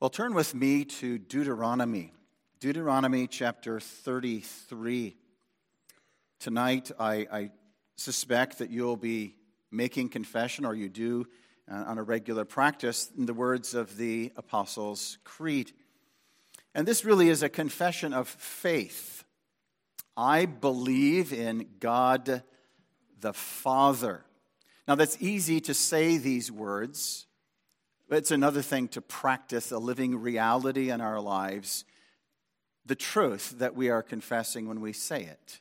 Well, turn with me to Deuteronomy, Deuteronomy chapter 33. Tonight, I, I suspect that you'll be making confession, or you do uh, on a regular practice, in the words of the Apostles' Creed. And this really is a confession of faith. I believe in God the Father. Now, that's easy to say these words it's another thing to practice a living reality in our lives, the truth that we are confessing when we say it.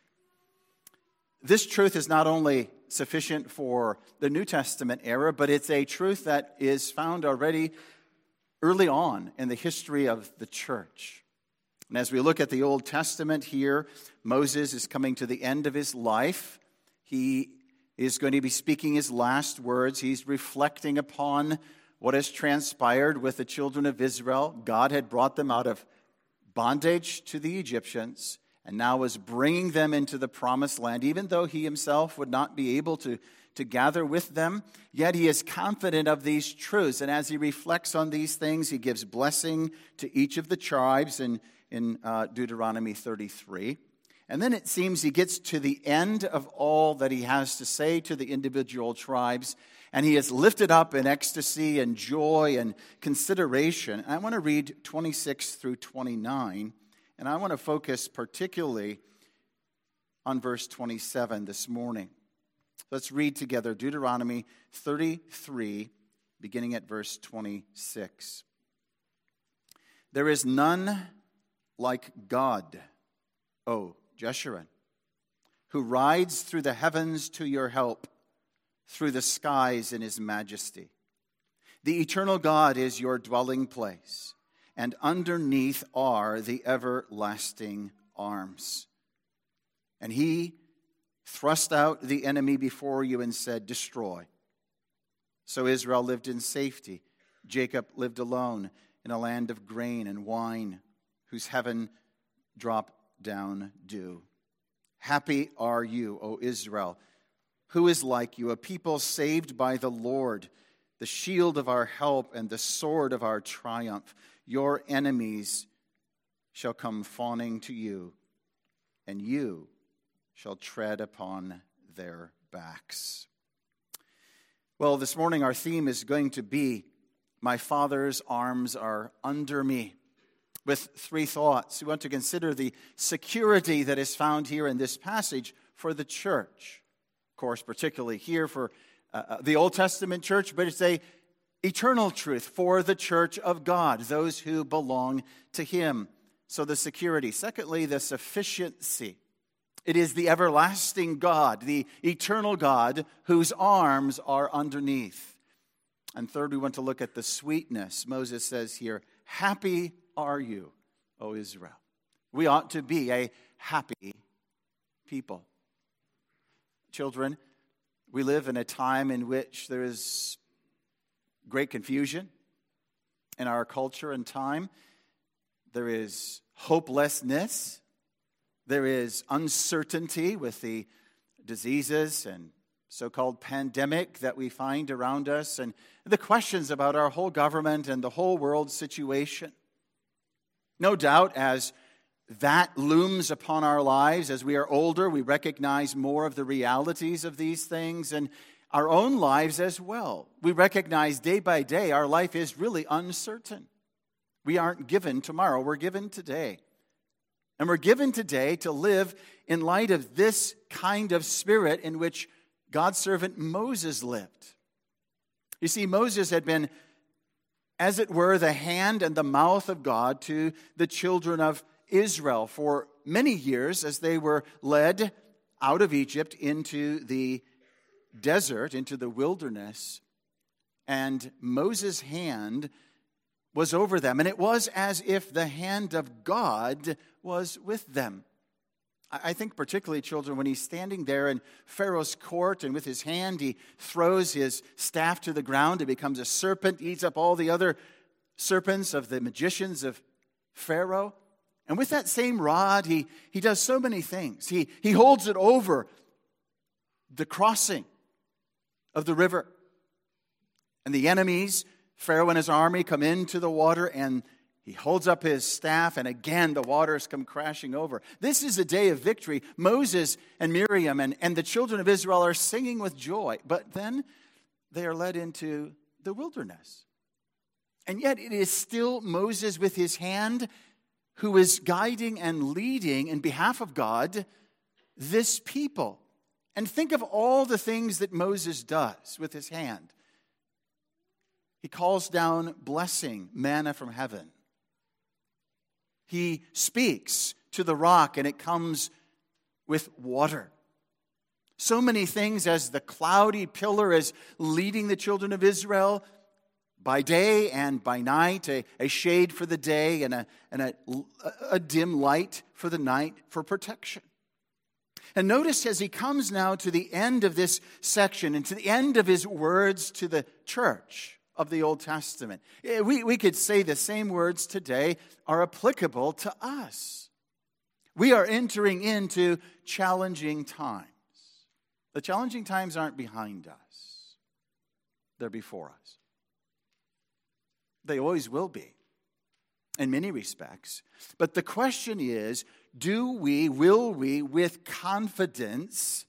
This truth is not only sufficient for the New Testament era, but it's a truth that is found already early on in the history of the church. And as we look at the Old Testament here, Moses is coming to the end of his life. He is going to be speaking his last words. He's reflecting upon what has transpired with the children of Israel. God had brought them out of bondage to the Egyptians and now was bringing them into the promised land, even though he himself would not be able to, to gather with them. Yet he is confident of these truths. And as he reflects on these things, he gives blessing to each of the tribes in, in uh, Deuteronomy 33. And then it seems he gets to the end of all that he has to say to the individual tribes, and he is lifted up in ecstasy and joy and consideration. I want to read 26 through 29, and I want to focus particularly on verse 27 this morning. Let's read together Deuteronomy 33, beginning at verse 26. There is none like God, O Jeshurun, who rides through the heavens to your help through the skies in his majesty. The eternal God is your dwelling place, and underneath are the everlasting arms. And he thrust out the enemy before you and said, Destroy. So Israel lived in safety. Jacob lived alone in a land of grain and wine, whose heaven dropped down dew. Happy are you, O Israel who is like you, a people saved by the Lord, the shield of our help and the sword of our triumph? Your enemies shall come fawning to you, and you shall tread upon their backs. Well, this morning our theme is going to be My Father's arms are under me. With three thoughts. We want to consider the security that is found here in this passage for the church Of course, particularly here for uh, uh, the Old Testament church, but it's a eternal truth for the church of God, those who belong to Him. So the security. Secondly, the sufficiency. It is the everlasting God, the eternal God, whose arms are underneath. And third, we want to look at the sweetness. Moses says here, Happy are you, O Israel. We ought to be a happy people children, we live in a time in which there is great confusion in our culture and time. There is hopelessness. There is uncertainty with the diseases and so called pandemic that we find around us, and the questions about our whole government and the whole world situation. No doubt, as that looms upon our lives. As we are older, we recognize more of the realities of these things and our own lives as well. We recognize day by day our life is really uncertain. We aren't given tomorrow, we're given today. And we're given today to live in light of this kind of spirit in which God's servant Moses lived. You see, Moses had been, as it were, the hand and the mouth of God to the children of Israel for many years as they were led out of Egypt into the desert, into the wilderness. And Moses' hand was over them. And it was as if the hand of God was with them. I think, particularly, children, when he's standing there in Pharaoh's court and with his hand he throws his staff to the ground, it becomes a serpent, eats up all the other serpents of the magicians of Pharaoh. And with that same rod, he, he does so many things. He, he holds it over the crossing of the river. And the enemies Pharaoh and his army come into the water, and he holds up his staff, and again the waters come crashing over. This is a day of victory. Moses and Miriam and, and the children of Israel are singing with joy, but then they are led into the wilderness. And yet it is still Moses with his hand who is guiding and leading in behalf of God this people. And think of all the things that Moses does with his hand. He calls down blessing, manna from heaven. He speaks to the rock and it comes with water. So many things as the cloudy pillar is leading the children of Israel by day and by night, a, a shade for the day and, a, and a, a dim light for the night for protection. And notice as he comes now to the end of this section and to the end of his words to the church of the Old Testament, eh, we, we could say the same words today are applicable to us. We are entering into challenging times. The challenging times aren't behind us, they're before us. They always will be in many respects. But the question is do we, will we, with confidence,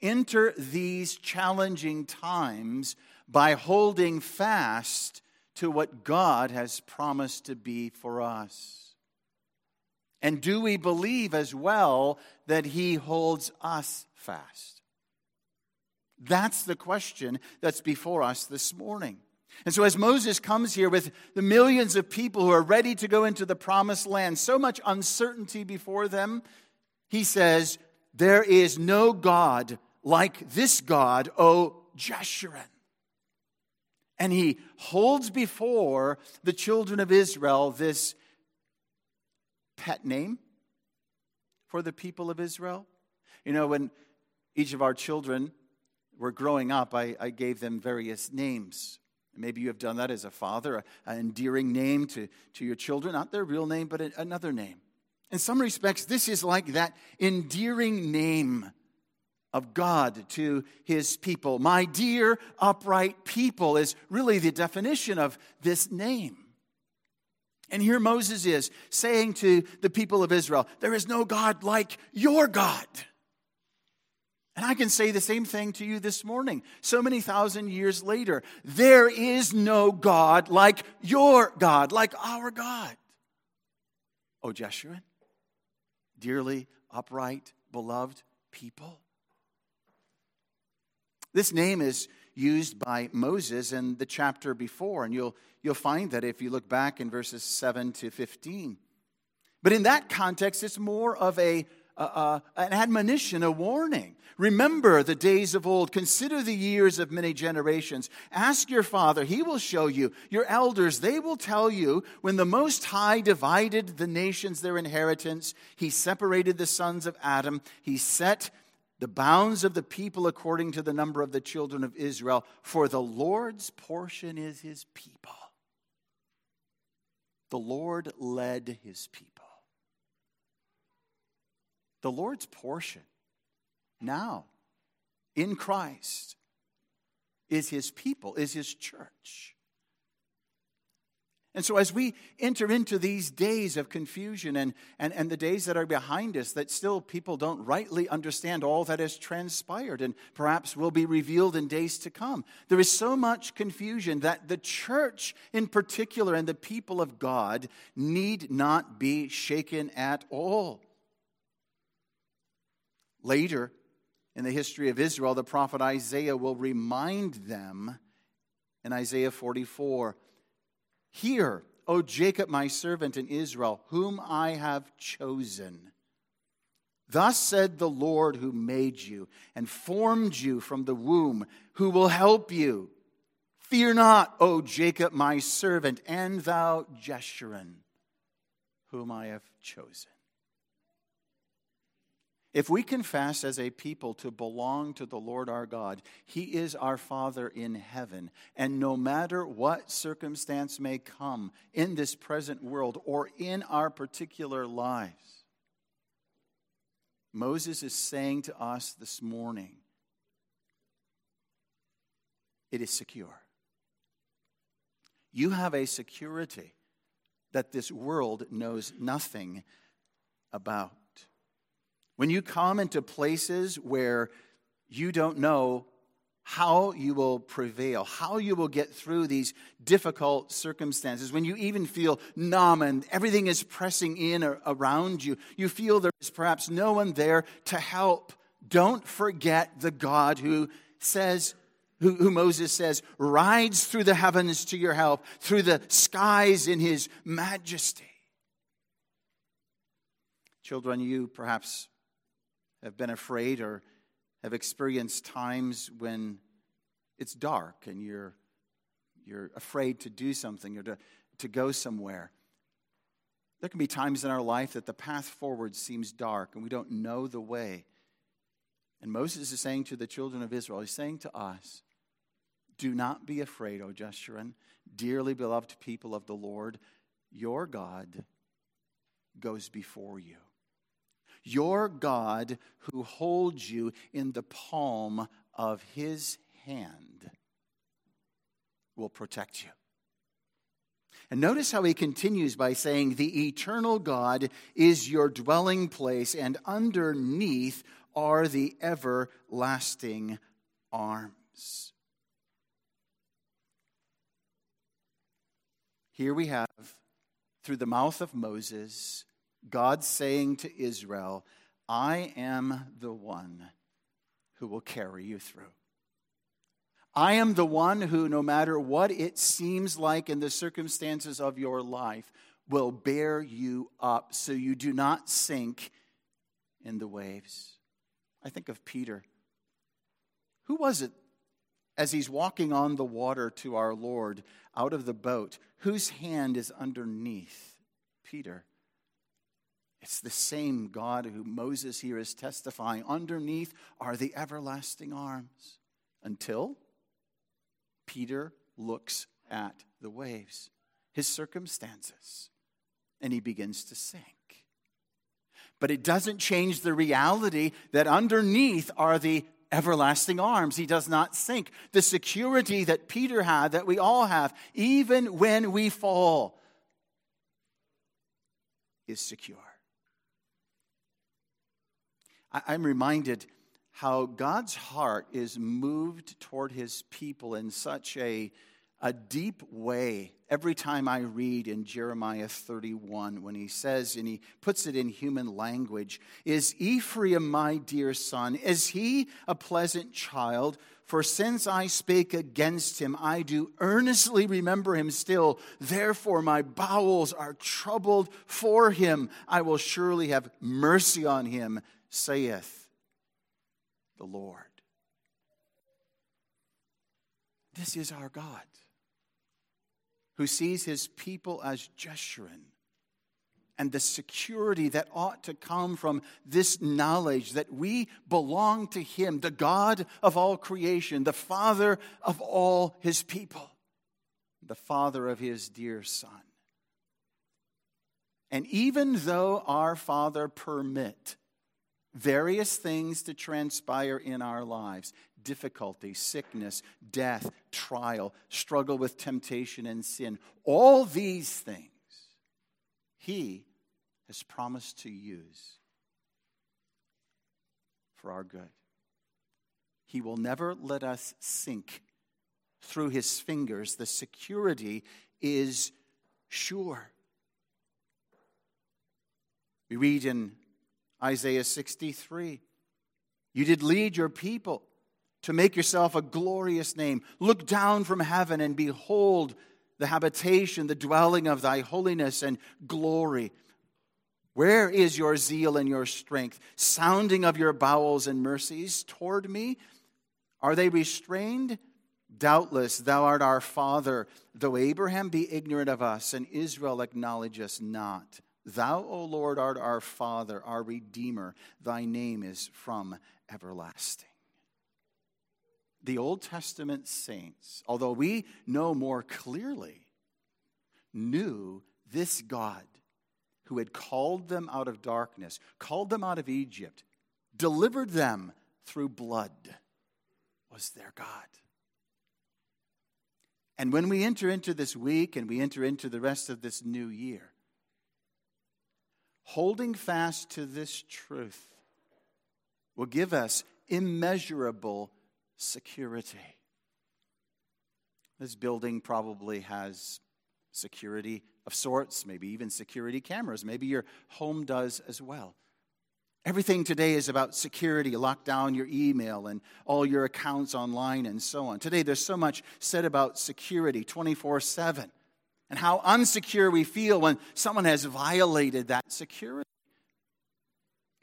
enter these challenging times by holding fast to what God has promised to be for us? And do we believe as well that He holds us fast? That's the question that's before us this morning. And so, as Moses comes here with the millions of people who are ready to go into the promised land, so much uncertainty before them, he says, There is no God like this God, O Jeshurun. And he holds before the children of Israel this pet name for the people of Israel. You know, when each of our children were growing up, I, I gave them various names. Maybe you have done that as a father, an endearing name to, to your children, not their real name, but a, another name. In some respects, this is like that endearing name of God to his people. My dear upright people is really the definition of this name. And here Moses is saying to the people of Israel, There is no God like your God. And I can say the same thing to you this morning, so many thousand years later. There is no God like your God, like our God. Oh, Jeshurun, dearly upright, beloved people. This name is used by Moses in the chapter before, and you'll, you'll find that if you look back in verses 7 to 15. But in that context, it's more of a an admonition, a warning. Remember the days of old. Consider the years of many generations. Ask your father, he will show you. Your elders, they will tell you. When the Most High divided the nations their inheritance, he separated the sons of Adam. He set the bounds of the people according to the number of the children of Israel. For the Lord's portion is his people. The Lord led his people. The Lord's portion now in Christ is his people, is his church. And so, as we enter into these days of confusion and, and, and the days that are behind us, that still people don't rightly understand all that has transpired and perhaps will be revealed in days to come, there is so much confusion that the church in particular and the people of God need not be shaken at all. Later in the history of Israel, the prophet Isaiah will remind them in Isaiah 44 Hear, O Jacob, my servant, in Israel, whom I have chosen. Thus said the Lord who made you and formed you from the womb, who will help you. Fear not, O Jacob, my servant, and thou, Jeshurun, whom I have chosen. If we confess as a people to belong to the Lord our God, He is our Father in heaven. And no matter what circumstance may come in this present world or in our particular lives, Moses is saying to us this morning, it is secure. You have a security that this world knows nothing about. When you come into places where you don't know how you will prevail, how you will get through these difficult circumstances. When you even feel numb and everything is pressing in around you, you feel there's perhaps no one there to help. Don't forget the God who says, who, who, Moses says rides through the heavens to your help, through the skies in his majesty. Children, you perhaps have been afraid or have experienced times when it's dark and you're, you're afraid to do something or to, to go somewhere. There can be times in our life that the path forward seems dark and we don't know the way. And Moses is saying to the children of Israel, he's saying to us, Do not be afraid, O Jeshurun, dearly beloved people of the Lord. Your God goes before you. Your God, who holds you in the palm of his hand, will protect you. And notice how he continues by saying, The eternal God is your dwelling place, and underneath are the everlasting arms. Here we have, through the mouth of Moses, God saying to Israel, I am the one who will carry you through. I am the one who, no matter what it seems like in the circumstances of your life, will bear you up so you do not sink in the waves. I think of Peter. Who was it as he's walking on the water to our Lord out of the boat? Whose hand is underneath Peter? It's the same God who Moses here is testifying. Underneath are the everlasting arms until Peter looks at the waves, his circumstances, and he begins to sink. But it doesn't change the reality that underneath are the everlasting arms. He does not sink. The security that Peter had, that we all have, even when we fall, is secure. I'm reminded how God's heart is moved toward his people in such a, a deep way every time I read in Jeremiah 31 when he says, and he puts it in human language, Is Ephraim my dear son? Is he a pleasant child? For since I spake against him, I do earnestly remember him still. Therefore, my bowels are troubled for him. I will surely have mercy on him saith the Lord. This is our God who sees his people as Jeshurun and the security that ought to come from this knowledge that we belong to him, the God of all creation, the Father of all his people, the Father of his dear Son. And even though our Father permit various things to transpire in our lives difficulty, sickness, death, trial, struggle with temptation and sin. All these things He has promised to use for our good. He will never let us sink through His fingers. The security is sure. We read in Isaiah 63. You did lead your people to make yourself a glorious name. Look down from heaven and behold the habitation, the dwelling of thy holiness and glory. Where is your zeal and your strength? Sounding of your bowels and mercies toward me? Are they restrained? Doubtless, thou art our father, though Abraham be ignorant of us and Israel acknowledge us not. Thou, O Lord, art our Father, our Redeemer. Thy name is from everlasting. The Old Testament saints, although we know more clearly, knew this God who had called them out of darkness, called them out of Egypt, delivered them through blood, was their God. And when we enter into this week and we enter into the rest of this new year, holding fast to this truth will give us immeasurable security. This building probably has security of sorts, maybe even security cameras. Maybe your home does as well. Everything today is about security. Lock down your email and all your accounts online and so on. Today, there's so much said about security 24 7 and how unsecure we feel when someone has violated that security.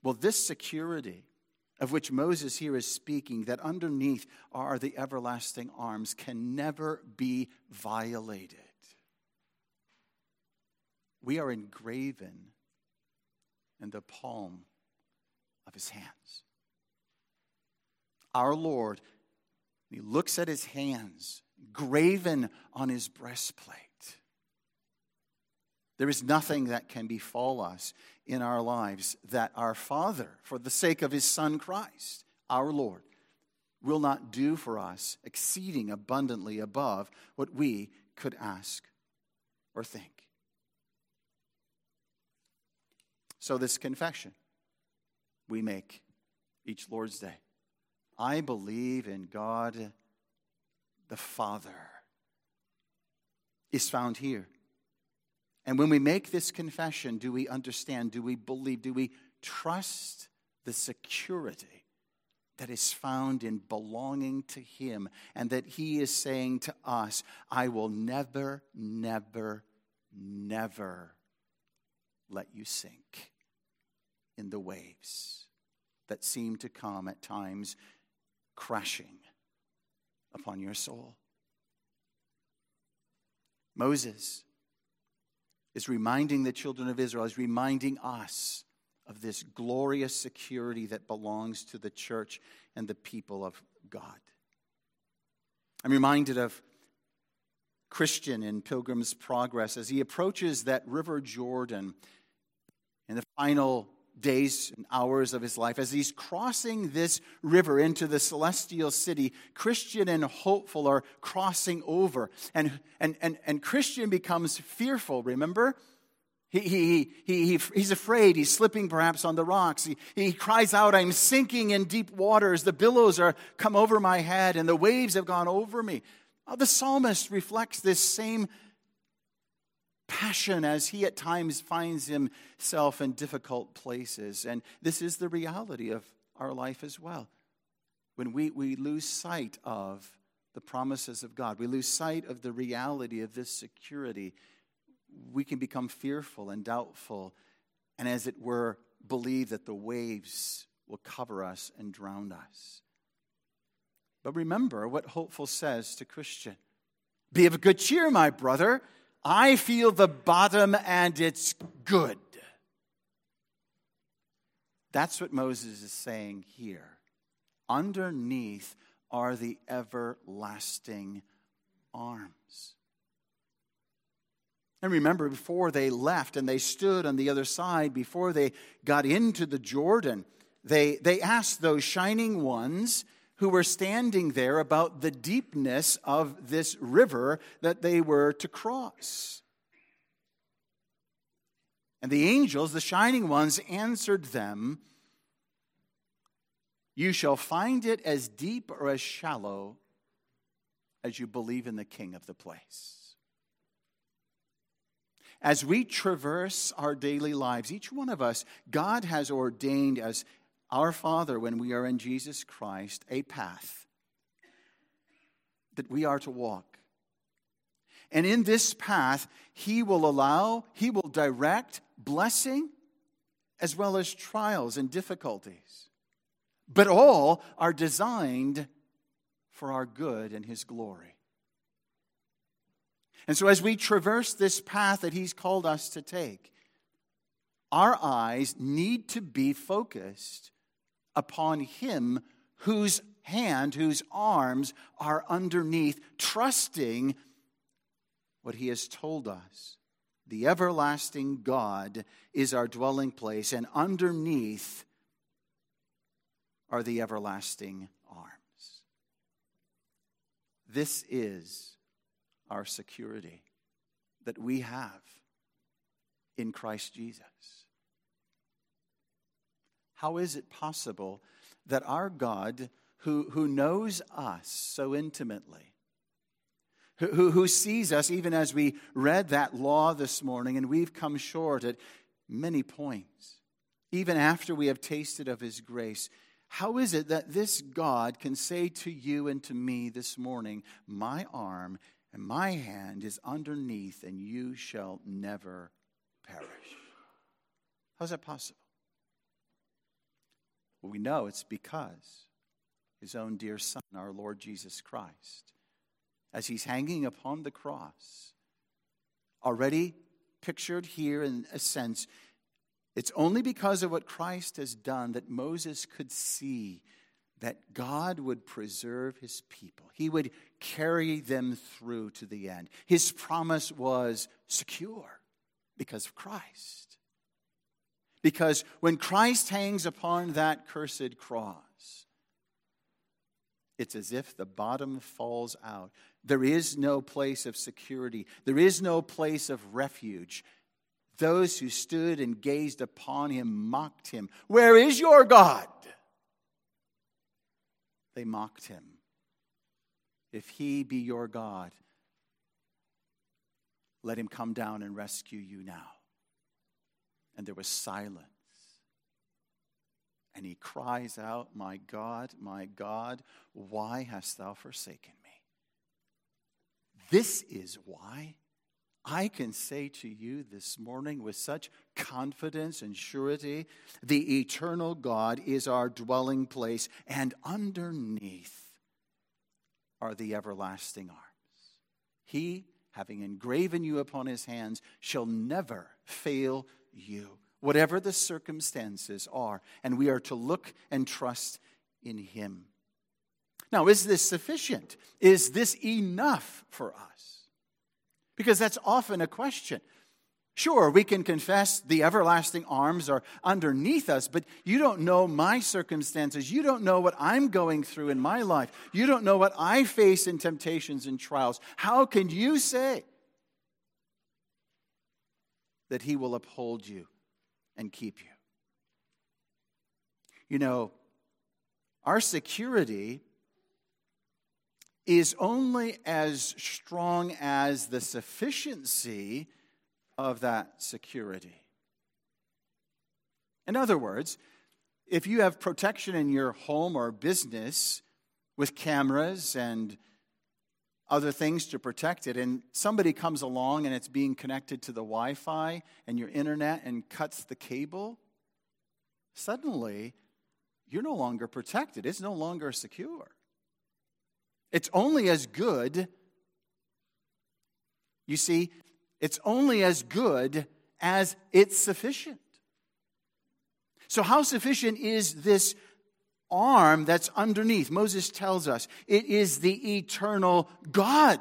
Well, this security of which Moses here is speaking, that underneath are the everlasting arms, can never be violated. We are engraven in the palm of his hands. Our Lord, he looks at his hands, graven on his breastplate. There is nothing that can befall us in our lives that our Father, for the sake of his Son Christ, our Lord, will not do for us exceeding abundantly above what we could ask or think. So, this confession we make each Lord's Day. I believe in God the Father is found here. And when we make this confession, do we understand? Do we believe? Do we trust the security that is found in belonging to Him and that He is saying to us, I will never, never, never let you sink? in the waves that seem to come at times crashing upon your soul. Moses is reminding the children of Israel, is reminding us of this glorious security that belongs to the church and the people of God. I'm reminded of Christian in Pilgrim's Progress as he approaches that River Jordan in the final days and hours of his life. As he's crossing this river into the celestial city, Christian and hopeful are crossing over. And, and, and, and Christian becomes fearful, remember? He, he, he, he, he's afraid. He's slipping perhaps on the rocks. He, he cries out, I'm sinking in deep waters. The billows are come over my head and the waves have gone over me. the psalmist reflects this same passion as he at times finds himself in difficult places. And this is the reality of our life as well. When we, we lose sight of the promises of God, we lose sight of the reality of this security, we can become fearful and doubtful, and as it were, believe that the waves will cover us and drown us. But remember what Hopeful says to Christian Be of good cheer, my brother. I feel the bottom and it's good. That's what Moses is saying here. Underneath are the everlasting arms. And remember, before they left and they stood on the other side, before they got into the Jordan, they, they asked those shining ones who were standing there about the deepness of this river that they were to cross. And the angels, the shining ones, answered them You shall find it as deep or as shallow as you believe in the king of the place. As we traverse our daily lives, each one of us, God has ordained as our Father, when we are in Jesus Christ, a path that we are to walk. And in this path, He will allow, He will direct blessing as well as trials and difficulties. But all are designed for our good and His glory. And so, as we traverse this path that He's called us to take, our eyes need to be focused upon him whose hand, whose arms are underneath, trusting what he has told us. The everlasting God is our dwelling place, and underneath are the everlasting arms. This is our security that we have in Christ Jesus. How is it possible that our God, who, who knows us so intimately, who, who sees us even as we read that law this morning and we've come short at many points, even after we have tasted of his grace, how is it that this God can say to you and to me this morning, My arm and my hand is underneath, and you shall never perish? How's that possible? We know it's because his own dear Son, our Lord Jesus Christ, as he's hanging upon the cross, already pictured here in a sense, it's only because of what Christ has done that Moses could see that God would preserve his people. He would carry them through to the end. His promise was secure because of Christ. Because when Christ hangs upon that cursed cross, it's as if the bottom falls out. There is no place of security, there is no place of refuge. Those who stood and gazed upon him mocked him. Where is your God? They mocked him. If he be your God, let him come down and rescue you now. And there was silence. And he cries out, My God, my God, why hast thou forsaken me? This is why I can say to you this morning with such confidence and surety the eternal God is our dwelling place, and underneath are the everlasting arms. He, having engraven you upon his hands, shall never fail you, whatever the circumstances are, and we are to look and trust in him. Now, is this sufficient? Is this enough for us? Because that's often a question. Sure, we can confess the everlasting arms are underneath us, but you don't know my circumstances. You don't know what I'm going through in my life. You don't know what I face in temptations and trials. How can you say that He will uphold you and keep you? You know, our security is only as strong as the sufficiency of that security. In other words, if you have protection in your home or business with cameras and other things to protect it, and somebody comes along and it's being connected to the Wi Fi and your internet and cuts the cable, suddenly you're no longer protected. It's no longer secure. It's only as good, you see, it's only as good as it's sufficient. So, how sufficient is this arm that's underneath? Moses tells us it is the eternal God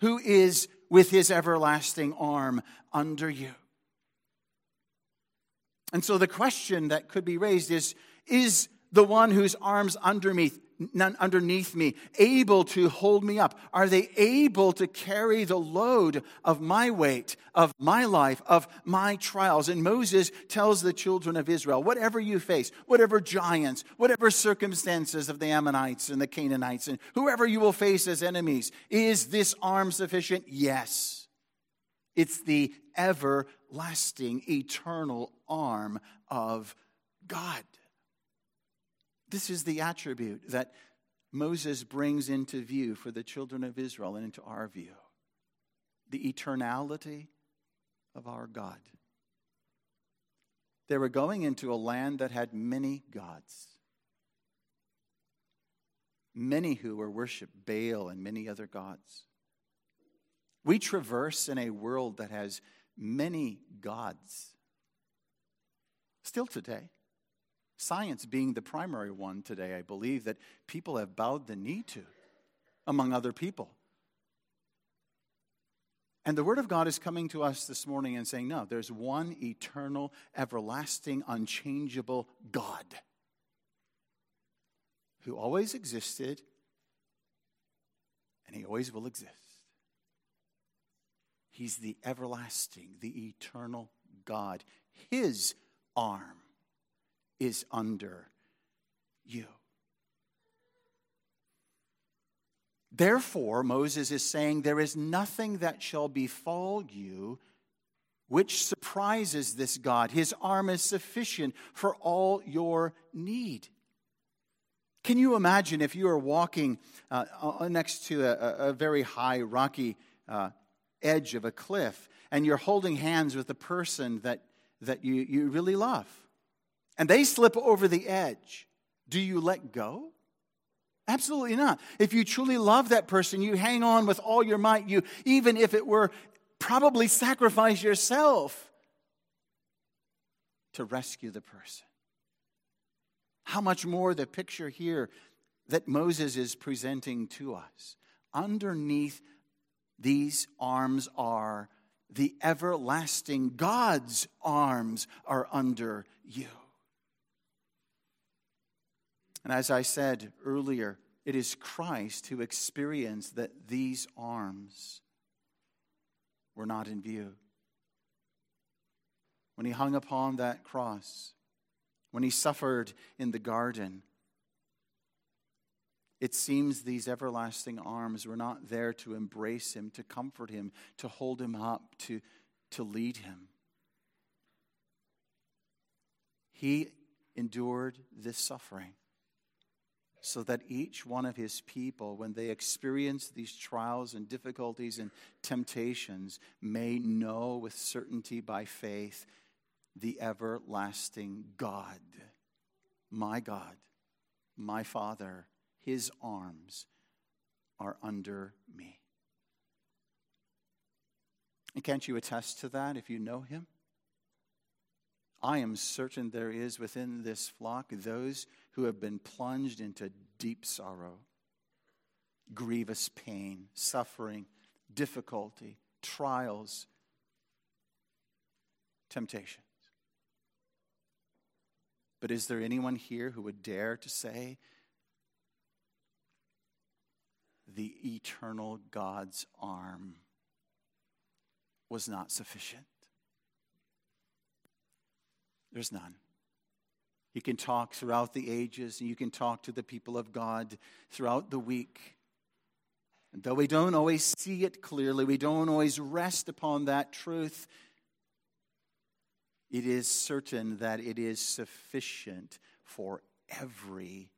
who is with his everlasting arm under you. And so the question that could be raised is Is the one whose arms underneath, underneath me, able to hold me up? Are they able to carry the load of my weight, of my life, of my trials? And Moses tells the children of Israel whatever you face, whatever giants, whatever circumstances of the Ammonites and the Canaanites, and whoever you will face as enemies, is this arm sufficient? Yes. It's the everlasting, eternal arm of God. This is the attribute that Moses brings into view for the children of Israel and into our view the eternality of our God. They were going into a land that had many gods, many who were worshiped Baal and many other gods. We traverse in a world that has many gods still today. Science being the primary one today, I believe, that people have bowed the knee to, among other people. And the Word of God is coming to us this morning and saying, no, there's one eternal, everlasting, unchangeable God who always existed, and he always will exist. He's the everlasting, the eternal God. His arm is under you. Therefore, Moses is saying, There is nothing that shall befall you which surprises this God. His arm is sufficient for all your need. Can you imagine if you are walking uh, uh next to a, a, very high, rocky uh, edge of a cliff and you're holding hands with the person that, that you, you really love and they slip over the edge? Do you let go? Absolutely not. If you truly love that person, you hang on with all your might. You, even if it were probably sacrifice yourself to rescue the person. How much more the picture here that Moses is presenting to us. Underneath these arms are the everlasting God's arms are under you. And as I said earlier, it is Christ who experienced that these arms were not in view. When he hung upon that cross, when he suffered in the garden, it seems these everlasting arms were not there to embrace him, to comfort him, to hold him up, to, to lead him. He endured this suffering so that each one of his people, when they experience these trials and difficulties and temptations, may know with certainty by faith the everlasting God, my God, my Father, his arms are under me. And can't you attest to that if you know him? I am certain there is within this flock those who have been plunged into deep sorrow, grievous pain, suffering, difficulty, trials, temptations. But is there anyone here who would dare to say, the eternal God's arm was not sufficient? There's none. You can talk throughout the ages, and you can talk to the people of God throughout the week. And though we don't always see it clearly, we don't always rest upon that truth, it is certain that it is sufficient for every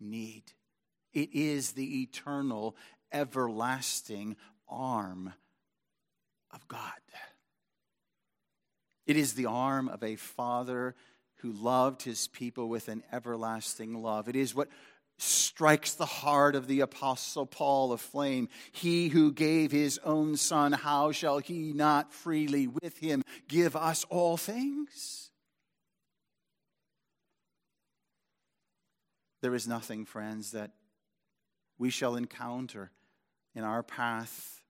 need. It is the eternal, everlasting arm of God. It is the arm of a father who loved his people with an everlasting love. It is what strikes the heart of the apostle Paul of flame. He who gave his own son, how shall he not freely with him give us all things? There is nothing, friends, that we shall encounter in our path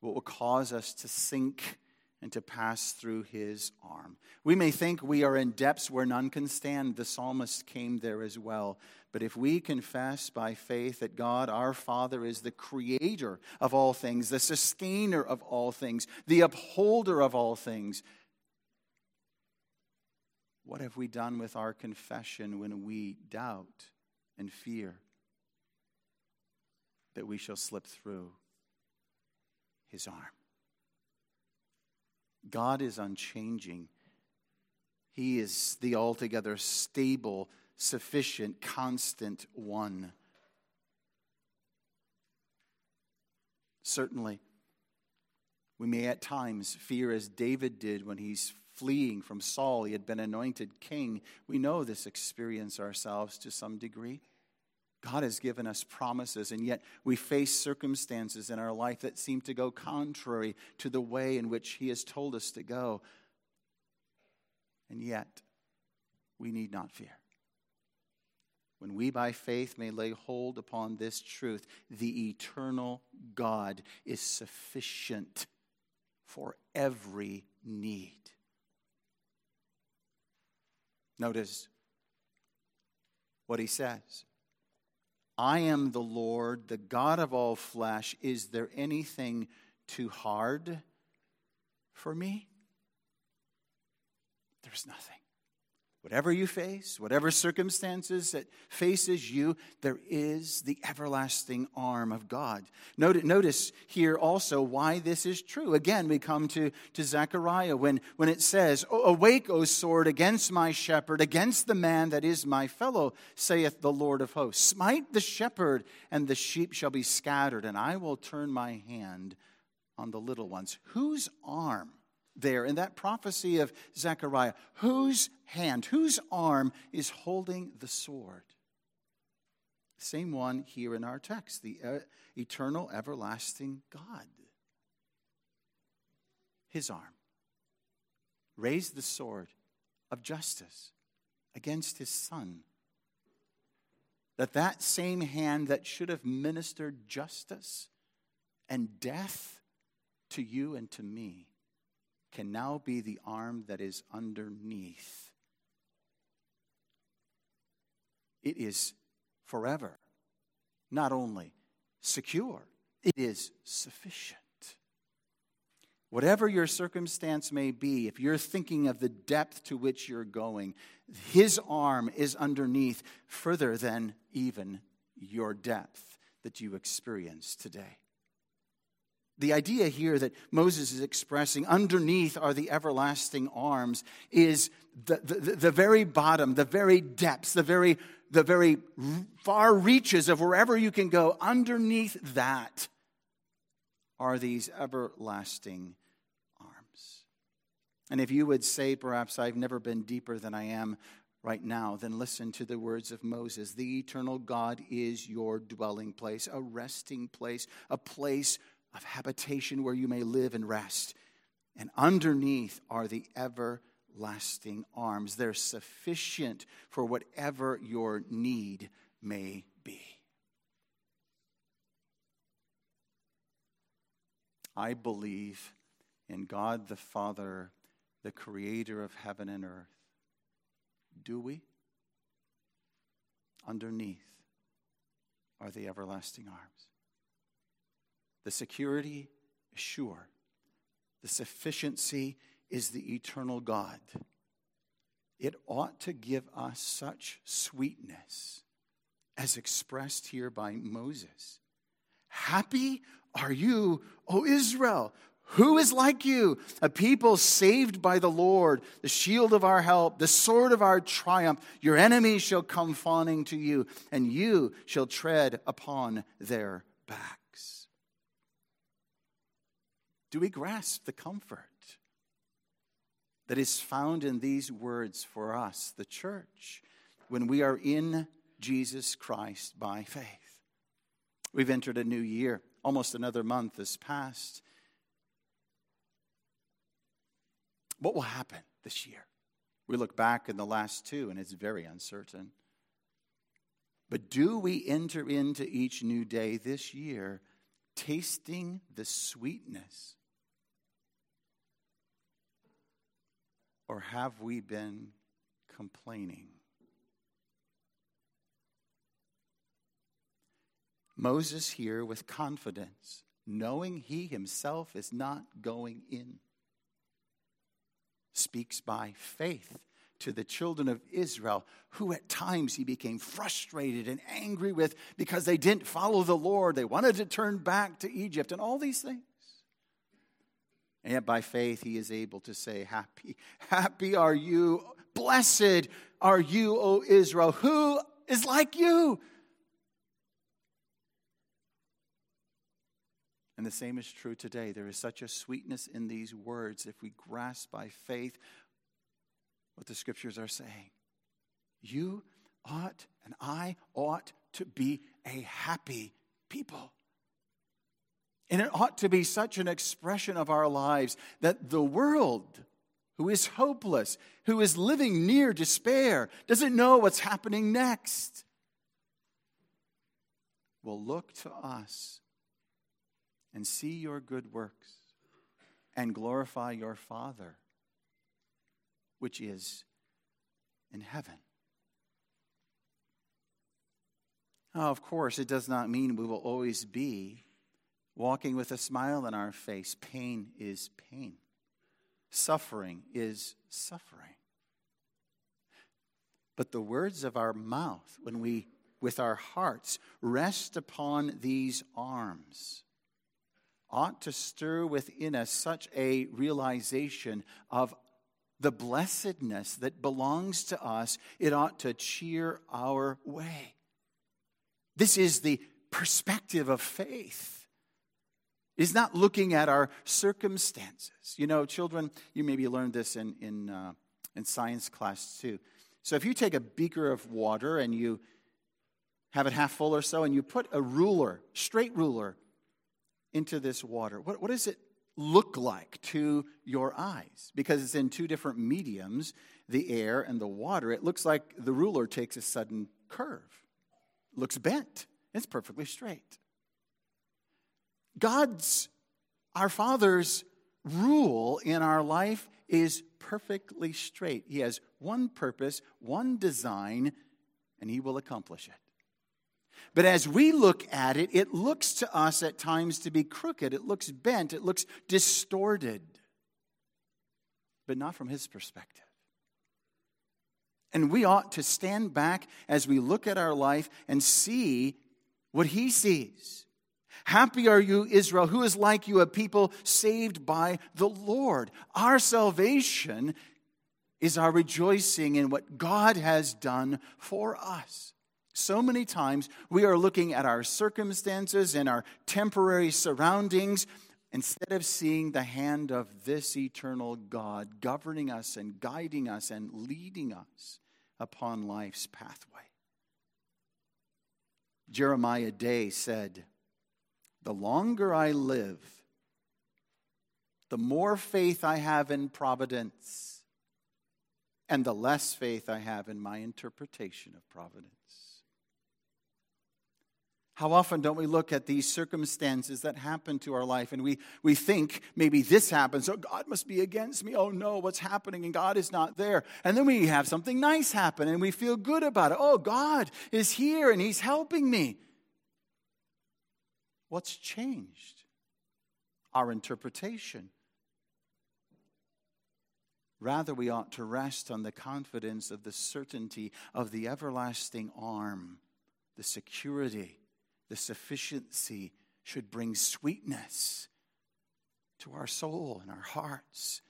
what will cause us to sink and to pass through his arm. We may think we are in depths where none can stand. The psalmist came there as well. But if we confess by faith that God, our Father, is the creator of all things, the sustainer of all things, the upholder of all things, what have we done with our confession when we doubt and fear that we shall slip through his arm? God is unchanging. He is the altogether stable, sufficient, constant one. Certainly, we may at times fear as David did when he's fleeing from Saul. He had been anointed king. We know this experience ourselves to some degree. God has given us promises, and yet we face circumstances in our life that seem to go contrary to the way in which He has told us to go. And yet, we need not fear. When we by faith may lay hold upon this truth, the eternal God is sufficient for every need. Notice what he says I am the Lord, the God of all flesh. Is there anything too hard for me? There's nothing. Whatever you face, whatever circumstances that faces you, there is the everlasting arm of God. Notice here also why this is true. Again, we come to, to Zechariah when, when it says, Awake, O sword, against my shepherd, against the man that is my fellow, saith the Lord of hosts. Smite the shepherd, and the sheep shall be scattered, and I will turn my hand on the little ones. Whose arm? There in that prophecy of Zechariah. Whose hand, whose arm is holding the sword? Same one here in our text the uh, eternal, everlasting God. His arm raised the sword of justice against his son. That that same hand that should have ministered justice and death to you and to me can now be the arm that is underneath. It is forever, not only secure, it is sufficient. Whatever your circumstance may be, if you're thinking of the depth to which you're going, His arm is underneath further than even your depth that you experience today. The idea here that Moses is expressing underneath are the everlasting arms is the, the, the, very bottom, the very depths, the very, the very far reaches of wherever you can go. Underneath that are these everlasting arms. And if you would say, perhaps, I've never been deeper than I am right now, then listen to the words of Moses. The eternal God is your dwelling place, a resting place, a place of habitation where you may live and rest. And underneath are the everlasting arms. They're sufficient for whatever your need may be. I believe in God the Father, the creator of heaven and earth. Do we? Underneath are the everlasting arms. The security is sure. The sufficiency is the eternal God. It ought to give us such sweetness as expressed here by Moses. Happy are you, O Israel. Who is like you? A people saved by the Lord, the shield of our help, the sword of our triumph. Your enemies shall come fawning to you, and you shall tread upon their back. Do we grasp the comfort that is found in these words for us, the church, when we are in Jesus Christ by faith? We've entered a new year. Almost another month has passed. What will happen this year? We look back in the last two, and it's very uncertain. But do we enter into each new day this year tasting the sweetness Or have we been complaining? Moses here with confidence, knowing he himself is not going in, speaks by faith to the children of Israel, who at times he became frustrated and angry with because they didn't follow the Lord. They wanted to turn back to Egypt and all these things. And yet, by faith, he is able to say, Happy, happy are you, blessed are you, O Israel, who is like you. And the same is true today. There is such a sweetness in these words if we grasp by faith what the scriptures are saying. You ought, and I ought to be a happy people. And it ought to be such an expression of our lives that the world, who is hopeless, who is living near despair, doesn't know what's happening next, will look to us and see your good works and glorify your Father, which is in heaven. Now, of course, it does not mean we will always be walking with a smile on our face. Pain is pain, suffering is suffering. But the words of our mouth, when we, with our hearts, rest upon these arms, ought to stir within us such a realization of the blessedness that belongs to us. It ought to cheer our way. This is the perspective of faith. Is not looking at our circumstances. You know, children, you maybe learned this in, in, uh, in science class too. So if you take a beaker of water and you have it half full or so, and you put a ruler, straight ruler, into this water, what, what does it look like to your eyes? Because it's in two different mediums, the air and the water. It looks like the ruler takes a sudden curve looks bent. It's perfectly straight. God's, our Father's rule in our life is perfectly straight. He has one purpose, one design, and He will accomplish it. But as we look at it, it looks to us at times to be crooked, it looks bent, it looks distorted, but not from His perspective. And we ought to stand back as we look at our life and see what he sees. Happy are you, Israel, who is like you, a people saved by the Lord. Our salvation is our rejoicing in what God has done for us. So many times we are looking at our circumstances and our temporary surroundings instead of seeing the hand of this eternal God governing us and guiding us and leading us upon life's pathway. Jeremiah Day said, The longer I live, the more faith I have in providence, and the less faith I have in my interpretation of providence. How often don't we look at these circumstances that happen to our life and we, we think maybe this happens, oh, God must be against me. Oh no, what's happening? And God is not there. And then we have something nice happen and we feel good about it. Oh, God is here and He's helping me. What's changed? Our interpretation. Rather, we ought to rest on the confidence of the certainty of the everlasting arm, the security the sufficiency should bring sweetness to our soul and our hearts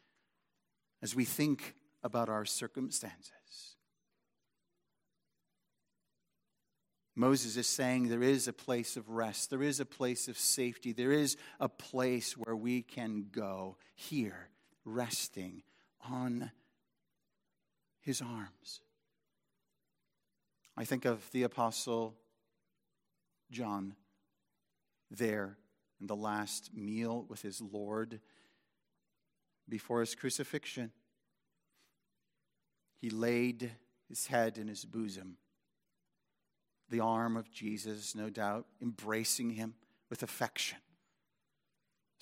as we think about our circumstances. Moses is saying there is a place of rest, there is a place of safety, there is a place where we can go here, resting on his arms. I think of the Apostle John there in the last meal with his Lord before his crucifixion. He laid his head in his bosom, the arm of Jesus, no doubt, embracing him with affection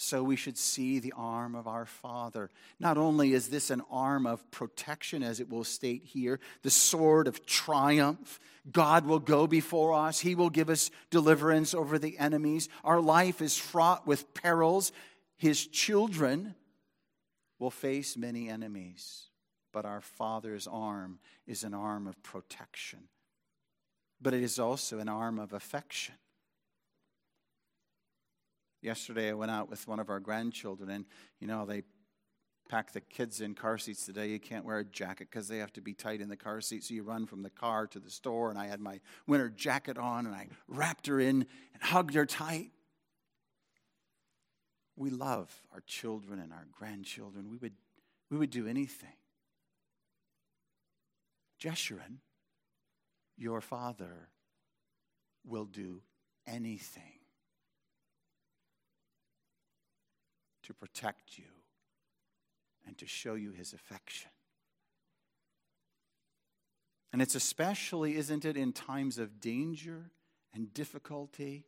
so we should see the arm of our Father. Not only is this an arm of protection, as it will state here, the sword of triumph. God will go before us, He will give us deliverance over the enemies. Our life is fraught with perils. His children will face many enemies, but our Father's arm is an arm of protection. But it is also an arm of affection. Yesterday, I went out with one of our grandchildren, and you know, they pack the kids in car seats today. You can't wear a jacket because they have to be tight in the car seat. So you run from the car to the store, and I had my winter jacket on, and I wrapped her in and hugged her tight. We love our children and our grandchildren. We would, we would do anything. Jeshurun, your father, will do anything to protect you and to show you his affection. And it's especially, isn't it, in times of danger and difficulty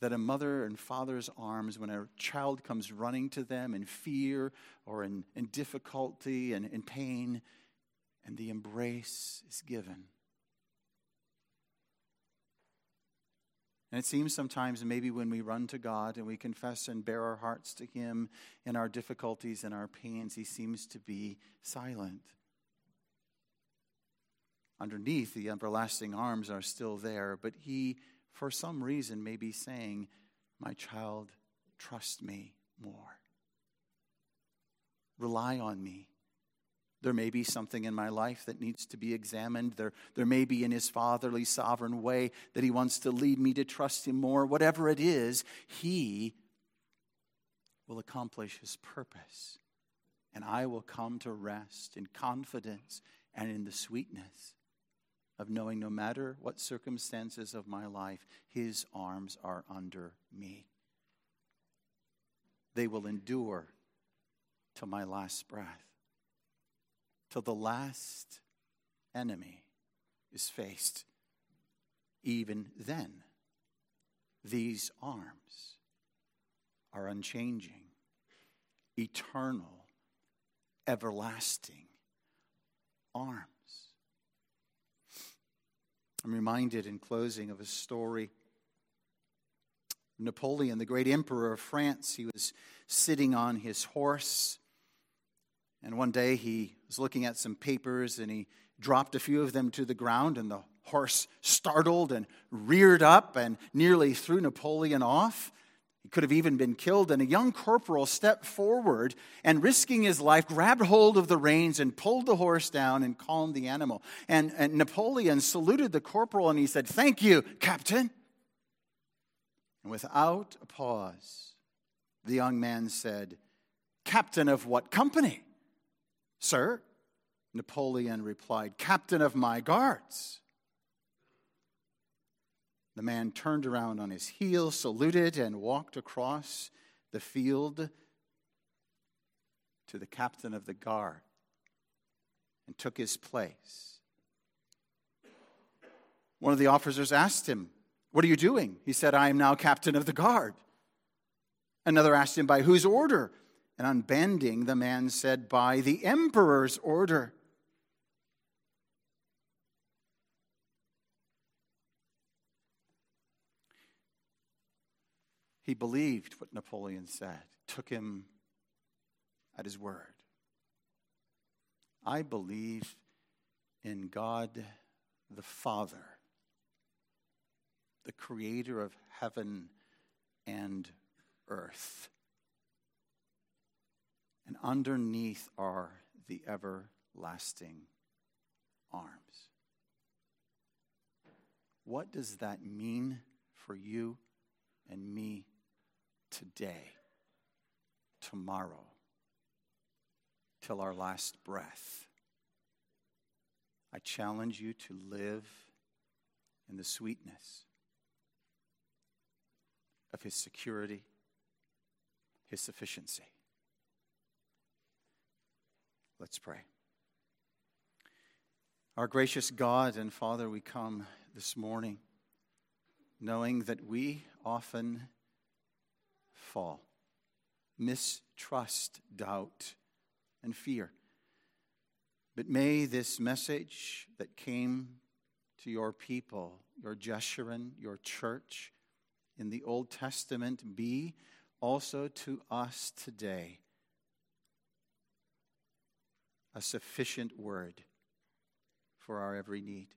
that a mother and father's arms, when a child comes running to them in fear or in, in difficulty and in pain, and the embrace is given. And it seems sometimes maybe when we run to God and we confess and bare our hearts to Him in our difficulties and our pains, He seems to be silent. Underneath, the everlasting arms are still there, but He, for some reason, may be saying, My child, trust me more. Rely on me. There may be something in my life that needs to be examined. There, there may be in his fatherly, sovereign way that he wants to lead me to trust him more. Whatever it is, he will accomplish his purpose. And I will come to rest in confidence and in the sweetness of knowing no matter what circumstances of my life, his arms are under me. They will endure to my last breath till the last enemy is faced. Even then, these arms are unchanging, eternal, everlasting arms. I'm reminded in closing of a story. Napoleon, the great emperor of France, he was sitting on his horse and one day he was looking at some papers and he dropped a few of them to the ground, and the horse startled and reared up and nearly threw Napoleon off. He could have even been killed. And a young corporal stepped forward and, risking his life, grabbed hold of the reins and pulled the horse down and calmed the animal. And, and Napoleon saluted the corporal and he said, Thank you, Captain. And without a pause, the young man said, Captain of what company? Sir, Napoleon replied, Captain of my guards. The man turned around on his heel, saluted, and walked across the field to the captain of the guard and took his place. One of the officers asked him, What are you doing? He said, I am now captain of the guard. Another asked him, By whose order? And unbending, the man said, By the emperor's order. He believed what Napoleon said, took him at his word. I believe in God the Father, the creator of heaven and earth and underneath are the everlasting arms. What does that mean for you and me today, tomorrow, till our last breath? I challenge you to live in the sweetness of His security, His sufficiency. Let's pray. Our gracious God and Father, we come this morning knowing that we often fall, mistrust, doubt, and fear. But may this message that came to your people, your Jeshurun, your church in the Old Testament be also to us today a sufficient word for our every need.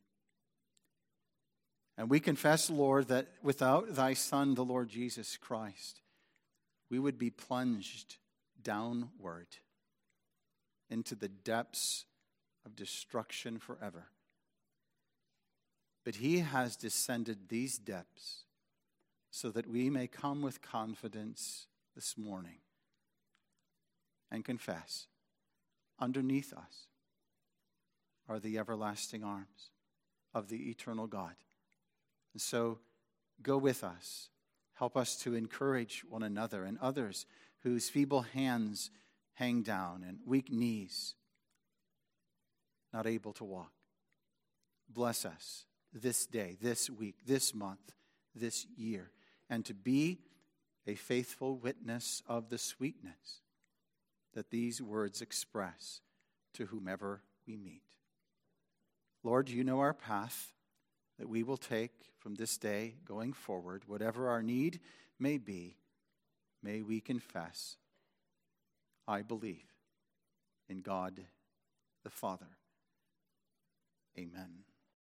And we confess, Lord, that without thy Son, the Lord Jesus Christ, we would be plunged downward into the depths of destruction forever. But he has descended these depths so that we may come with confidence this morning and confess underneath us are the everlasting arms of the eternal God. And so go with us. Help us to encourage one another and others whose feeble hands hang down and weak knees, not able to walk. Bless us this day, this week, this month, this year, and to be a faithful witness of the sweetness that these words express to whomever we meet. Lord, you know our path. that we will take from this day going forward, whatever our need may be, may we confess, I believe in God the Father. Amen.